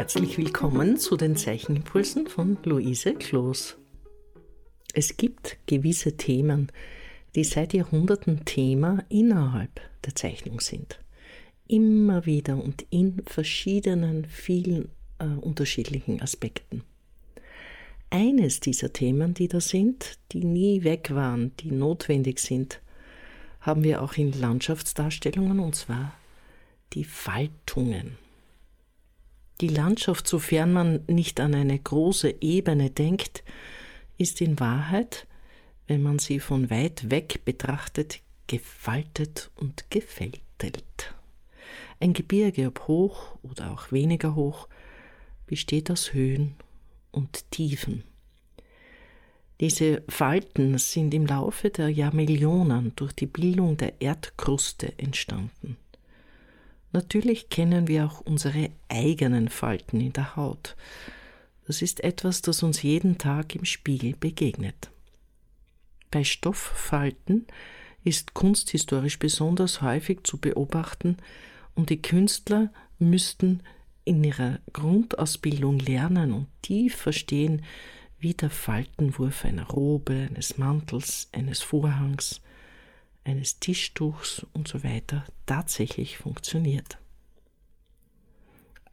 Herzlich willkommen zu den Zeichenimpulsen von Luise Kloos. Es gibt gewisse Themen, die seit Jahrhunderten Thema innerhalb der Zeichnung sind. Immer wieder und in verschiedenen, vielen äh, unterschiedlichen Aspekten. Eines dieser Themen, die da sind, die nie weg waren, die notwendig sind, haben wir auch in Landschaftsdarstellungen und zwar die Faltungen. Die Landschaft, sofern man nicht an eine große Ebene denkt, ist in Wahrheit, wenn man sie von weit weg betrachtet, gefaltet und gefältelt. Ein Gebirge, ob hoch oder auch weniger hoch, besteht aus Höhen und Tiefen. Diese Falten sind im Laufe der Jahrmillionen durch die Bildung der Erdkruste entstanden. Natürlich kennen wir auch unsere eigenen Falten in der Haut. Das ist etwas, das uns jeden Tag im Spiegel begegnet. Bei Stofffalten ist kunsthistorisch besonders häufig zu beobachten und die Künstler müssten in ihrer Grundausbildung lernen und tief verstehen, wie der Faltenwurf einer Robe, eines Mantels, eines Vorhangs, eines Tischtuchs und so weiter tatsächlich funktioniert.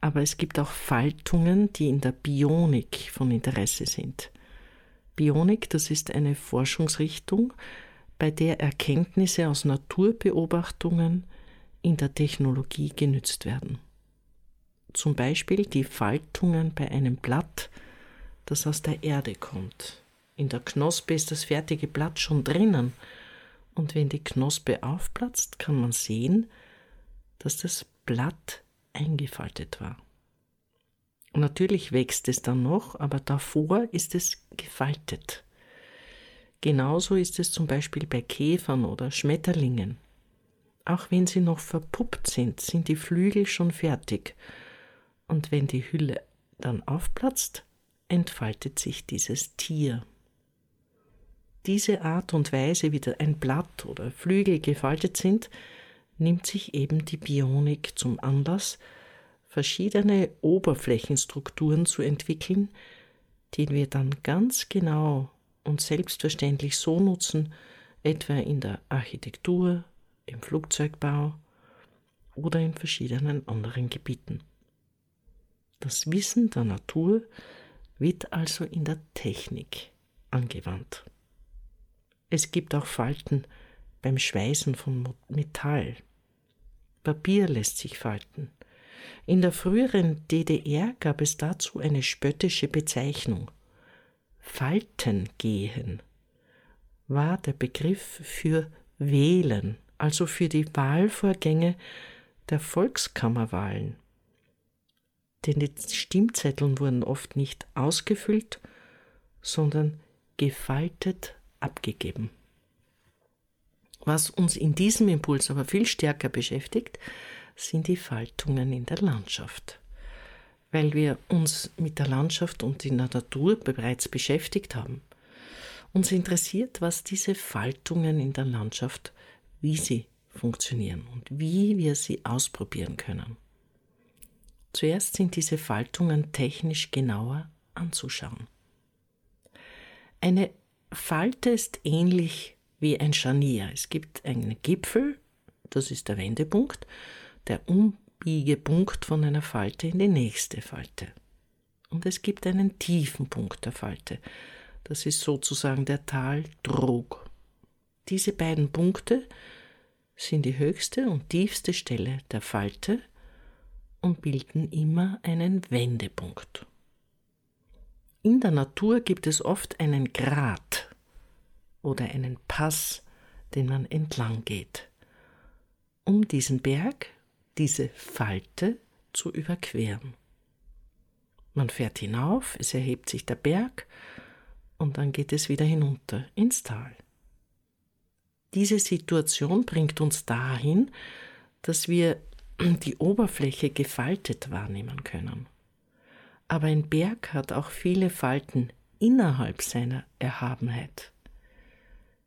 Aber es gibt auch Faltungen, die in der Bionik von Interesse sind. Bionik, das ist eine Forschungsrichtung, bei der Erkenntnisse aus Naturbeobachtungen in der Technologie genützt werden zum Beispiel die Faltungen bei einem Blatt, das aus der Erde kommt. In der Knospe ist das fertige Blatt schon drinnen, und wenn die Knospe aufplatzt, kann man sehen, dass das Blatt eingefaltet war. natürlich wächst es dann noch, aber davor ist es gefaltet. Genauso ist es zum Beispiel bei Käfern oder Schmetterlingen. Auch wenn sie noch verpuppt sind, sind die Flügel schon fertig und wenn die Hülle dann aufplatzt, entfaltet sich dieses Tier. Diese Art und Weise, wie ein Blatt oder Flügel gefaltet sind, nimmt sich eben die Bionik zum Anlass, verschiedene Oberflächenstrukturen zu entwickeln, die wir dann ganz genau und selbstverständlich so nutzen, etwa in der Architektur, im Flugzeugbau oder in verschiedenen anderen Gebieten. Das Wissen der Natur wird also in der Technik angewandt. Es gibt auch Falten beim Schweißen von Metall. Papier lässt sich falten. In der früheren DDR gab es dazu eine spöttische Bezeichnung. Falten gehen war der Begriff für Wählen, also für die Wahlvorgänge der Volkskammerwahlen denn die Stimmzetteln wurden oft nicht ausgefüllt, sondern gefaltet abgegeben. Was uns in diesem Impuls aber viel stärker beschäftigt, sind die Faltungen in der Landschaft. Weil wir uns mit der Landschaft und in der Natur bereits beschäftigt haben. Uns interessiert, was diese Faltungen in der Landschaft, wie sie funktionieren und wie wir sie ausprobieren können. Zuerst sind diese Faltungen technisch genauer anzuschauen. Eine Falte ist ähnlich wie ein Scharnier. Es gibt einen Gipfel, das ist der Wendepunkt, der Umbiegepunkt von einer Falte in die nächste Falte. Und es gibt einen tiefen Punkt der Falte. Das ist sozusagen der Taldrog. Diese beiden Punkte sind die höchste und tiefste Stelle der Falte und bilden immer einen Wendepunkt. In der Natur gibt es oft einen Grat oder einen Pass, den man entlang geht, um diesen Berg, diese Falte zu überqueren. Man fährt hinauf, es erhebt sich der Berg und dann geht es wieder hinunter ins Tal. Diese Situation bringt uns dahin, dass wir die Oberfläche gefaltet wahrnehmen können. Aber ein Berg hat auch viele Falten innerhalb seiner Erhabenheit.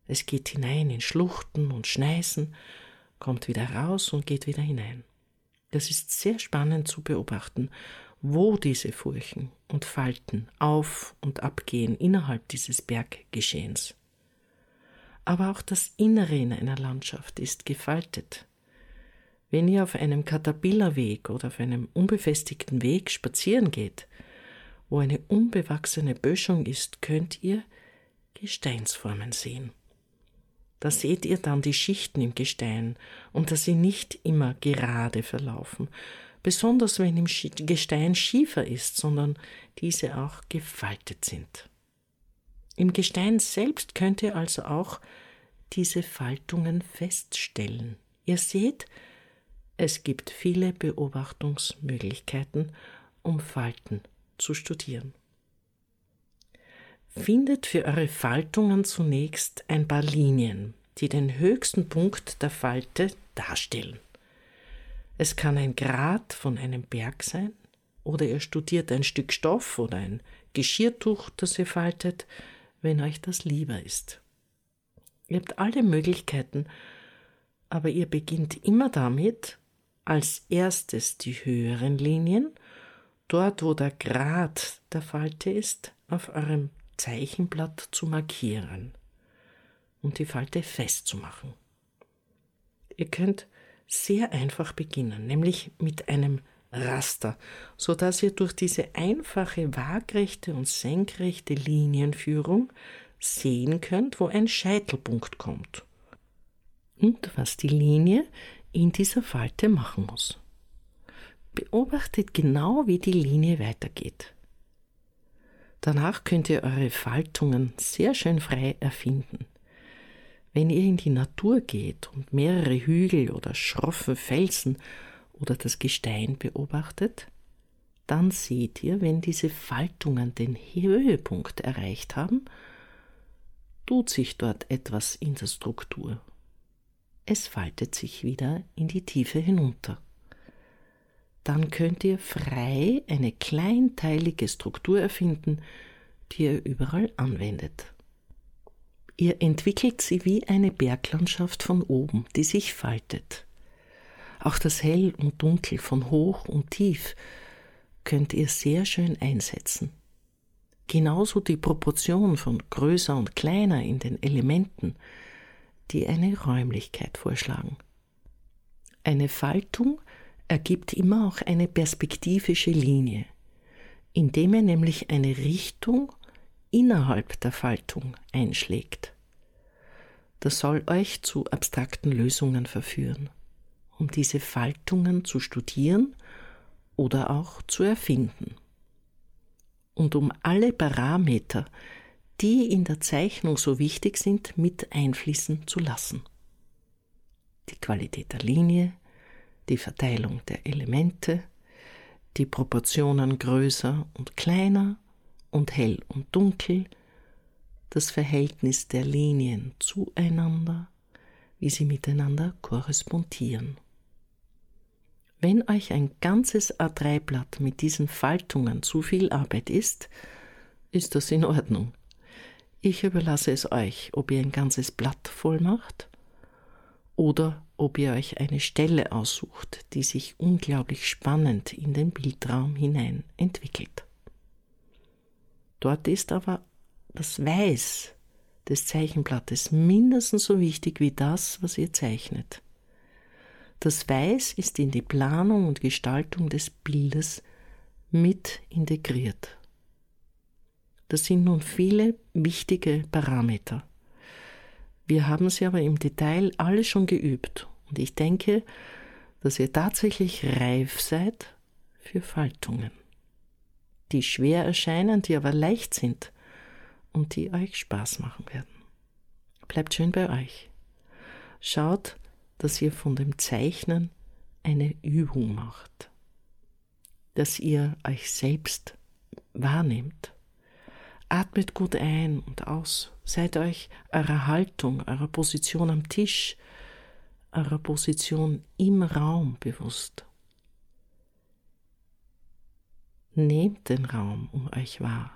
Es geht hinein in Schluchten und Schneisen, kommt wieder raus und geht wieder hinein. Das ist sehr spannend zu beobachten wo diese Furchen und Falten auf und abgehen innerhalb dieses Berggeschehens. Aber auch das Innere in einer Landschaft ist gefaltet. Wenn ihr auf einem Caterpillarweg oder auf einem unbefestigten Weg spazieren geht, wo eine unbewachsene Böschung ist, könnt ihr Gesteinsformen sehen. Da seht ihr dann die Schichten im Gestein und dass sie nicht immer gerade verlaufen, besonders wenn im Gestein schiefer ist, sondern diese auch gefaltet sind. Im Gestein selbst könnt ihr also auch diese Faltungen feststellen. Ihr seht, es gibt viele Beobachtungsmöglichkeiten, um Falten zu studieren. Findet für eure Faltungen zunächst ein paar Linien, die den höchsten Punkt der Falte darstellen. Es kann ein Grad von einem Berg sein, oder ihr studiert ein Stück Stoff oder ein Geschirrtuch, das ihr faltet, wenn euch das lieber ist. Ihr habt alle Möglichkeiten, aber ihr beginnt immer damit, als erstes die höheren Linien, dort wo der Grad der Falte ist, auf eurem Zeichenblatt zu markieren und die Falte festzumachen. Ihr könnt sehr einfach beginnen, nämlich mit einem Raster, so dass ihr durch diese einfache waagrechte und senkrechte Linienführung sehen könnt, wo ein Scheitelpunkt kommt und was die Linie in dieser Falte machen muss. Beobachtet genau, wie die Linie weitergeht. Danach könnt ihr eure Faltungen sehr schön frei erfinden. Wenn ihr in die Natur geht und mehrere Hügel oder schroffe Felsen oder das Gestein beobachtet, dann seht ihr, wenn diese Faltungen den Höhepunkt erreicht haben, tut sich dort etwas in der Struktur. Es faltet sich wieder in die Tiefe hinunter dann könnt ihr frei eine kleinteilige Struktur erfinden, die ihr überall anwendet. Ihr entwickelt sie wie eine Berglandschaft von oben, die sich faltet. Auch das Hell und Dunkel von hoch und tief könnt ihr sehr schön einsetzen. Genauso die Proportion von größer und kleiner in den Elementen, die eine Räumlichkeit vorschlagen. Eine Faltung ergibt immer auch eine perspektivische Linie, indem er nämlich eine Richtung innerhalb der Faltung einschlägt. Das soll euch zu abstrakten Lösungen verführen, um diese Faltungen zu studieren oder auch zu erfinden. Und um alle Parameter, die in der Zeichnung so wichtig sind, mit einfließen zu lassen. Die Qualität der Linie, die Verteilung der Elemente, die Proportionen größer und kleiner und hell und dunkel, das Verhältnis der Linien zueinander, wie sie miteinander korrespondieren. Wenn euch ein ganzes A3-Blatt mit diesen Faltungen zu viel Arbeit ist, ist das in Ordnung. Ich überlasse es euch, ob ihr ein ganzes Blatt voll macht oder ob ihr euch eine Stelle aussucht, die sich unglaublich spannend in den Bildraum hinein entwickelt. Dort ist aber das Weiß des Zeichenblattes mindestens so wichtig wie das, was ihr zeichnet. Das Weiß ist in die Planung und Gestaltung des Bildes mit integriert. Das sind nun viele wichtige Parameter. Wir haben sie aber im Detail alle schon geübt und ich denke, dass ihr tatsächlich reif seid für Faltungen, die schwer erscheinen, die aber leicht sind und die euch Spaß machen werden. Bleibt schön bei euch. Schaut, dass ihr von dem Zeichnen eine Übung macht, dass ihr euch selbst wahrnehmt Atmet gut ein und aus. Seid euch eurer Haltung, eurer Position am Tisch, eurer Position im Raum bewusst. Nehmt den Raum um euch wahr.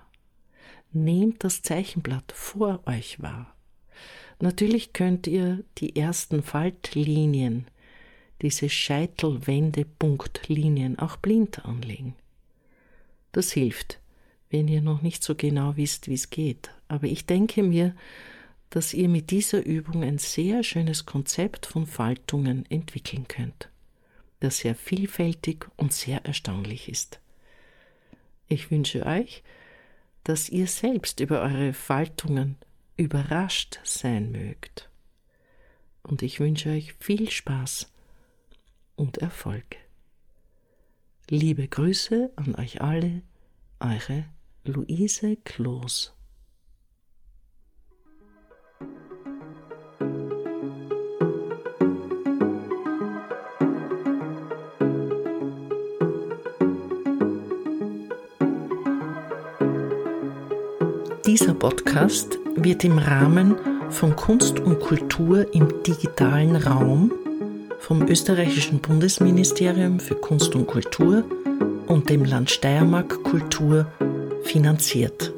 Nehmt das Zeichenblatt vor euch wahr. Natürlich könnt ihr die ersten Faltlinien, diese Scheitelwendepunktlinien auch blind anlegen. Das hilft, wenn ihr noch nicht so genau wisst, wie es geht. Aber ich denke mir, dass ihr mit dieser Übung ein sehr schönes Konzept von Faltungen entwickeln könnt, das sehr vielfältig und sehr erstaunlich ist. Ich wünsche euch, dass ihr selbst über eure Faltungen überrascht sein mögt. Und ich wünsche euch viel Spaß und Erfolg. Liebe Grüße an euch alle, eure Luise Kloß. Dieser Podcast wird im Rahmen von Kunst und Kultur im digitalen Raum vom österreichischen Bundesministerium für Kunst und Kultur und dem Land Steiermark Kultur finanziert.